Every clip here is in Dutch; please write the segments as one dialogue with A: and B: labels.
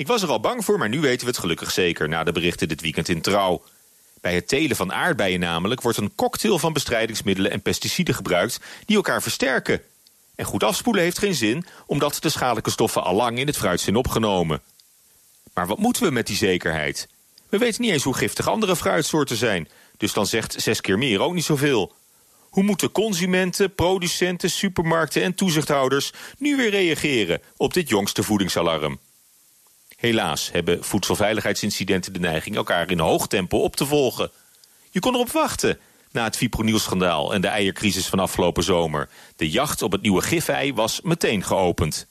A: Ik was er al bang voor, maar nu weten we het gelukkig zeker... na de berichten dit weekend in Trouw. Bij het telen van aardbeien namelijk wordt een cocktail van bestrijdingsmiddelen en pesticiden gebruikt... die elkaar versterken. En goed afspoelen heeft geen zin, omdat de schadelijke stoffen al lang in het fruit zijn opgenomen. Maar wat moeten we met die zekerheid? We weten niet eens hoe giftig andere fruitsoorten zijn... dus dan zegt zes keer meer ook niet zoveel... Hoe moeten consumenten, producenten, supermarkten en toezichthouders nu weer reageren op dit jongste voedingsalarm? Helaas hebben voedselveiligheidsincidenten de neiging elkaar in hoog tempo op te volgen. Je kon erop wachten na het fipronilschandaal en de eiercrisis van afgelopen zomer. De jacht op het nieuwe gifei was meteen geopend.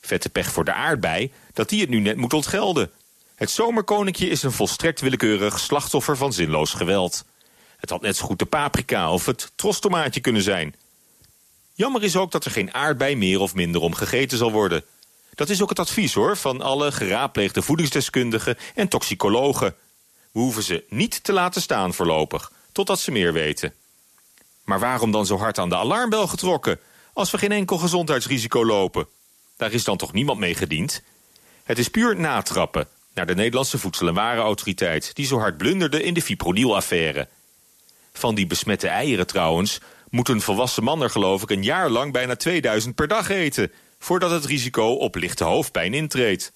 A: Vette pech voor de aardbei dat die het nu net moet ontgelden. Het zomerkoninkje is een volstrekt willekeurig slachtoffer van zinloos geweld. Het had net zo goed de paprika of het trostomaatje kunnen zijn. Jammer is ook dat er geen aardbei meer of minder om gegeten zal worden. Dat is ook het advies hoor van alle geraadpleegde voedingsdeskundigen en toxicologen. We hoeven ze niet te laten staan voorlopig, totdat ze meer weten. Maar waarom dan zo hard aan de alarmbel getrokken... als we geen enkel gezondheidsrisico lopen? Daar is dan toch niemand mee gediend? Het is puur natrappen naar de Nederlandse Voedsel- en Warenautoriteit... die zo hard blunderde in de fipronil-affaire. Van die besmette eieren trouwens... moet een volwassen man er geloof ik een jaar lang bijna 2000 per dag eten... voordat het risico op lichte hoofdpijn intreedt.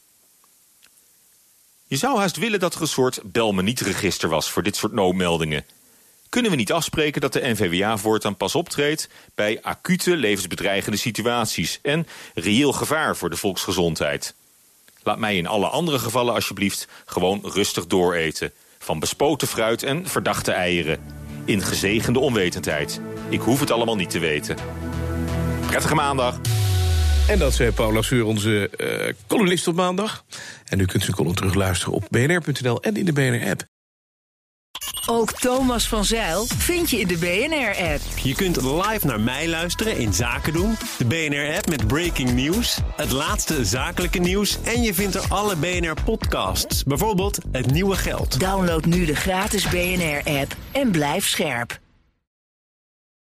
A: Je zou haast willen dat er een soort bel niet register was... voor dit soort noodmeldingen. Kunnen we niet afspreken dat de NVWA voortaan pas optreedt... bij acute levensbedreigende situaties... en reëel gevaar voor de volksgezondheid? Laat mij in alle andere gevallen alsjeblieft gewoon rustig dooreten... van bespoten fruit en verdachte eieren in gezegende onwetendheid. Ik hoef het allemaal niet te weten. Prettige maandag.
B: En dat zei Paula Seur, onze uh, columnist op maandag. En u kunt zijn column terugluisteren op bnr.nl en in de BNR-app.
C: Ook Thomas van Zeil vind je in de BNR-app.
D: Je kunt live naar mij luisteren in Zaken doen. De BNR-app met breaking news, het laatste zakelijke nieuws... en je vindt er alle BNR-podcasts, bijvoorbeeld Het Nieuwe Geld.
C: Download nu de gratis BNR-app en blijf scherp.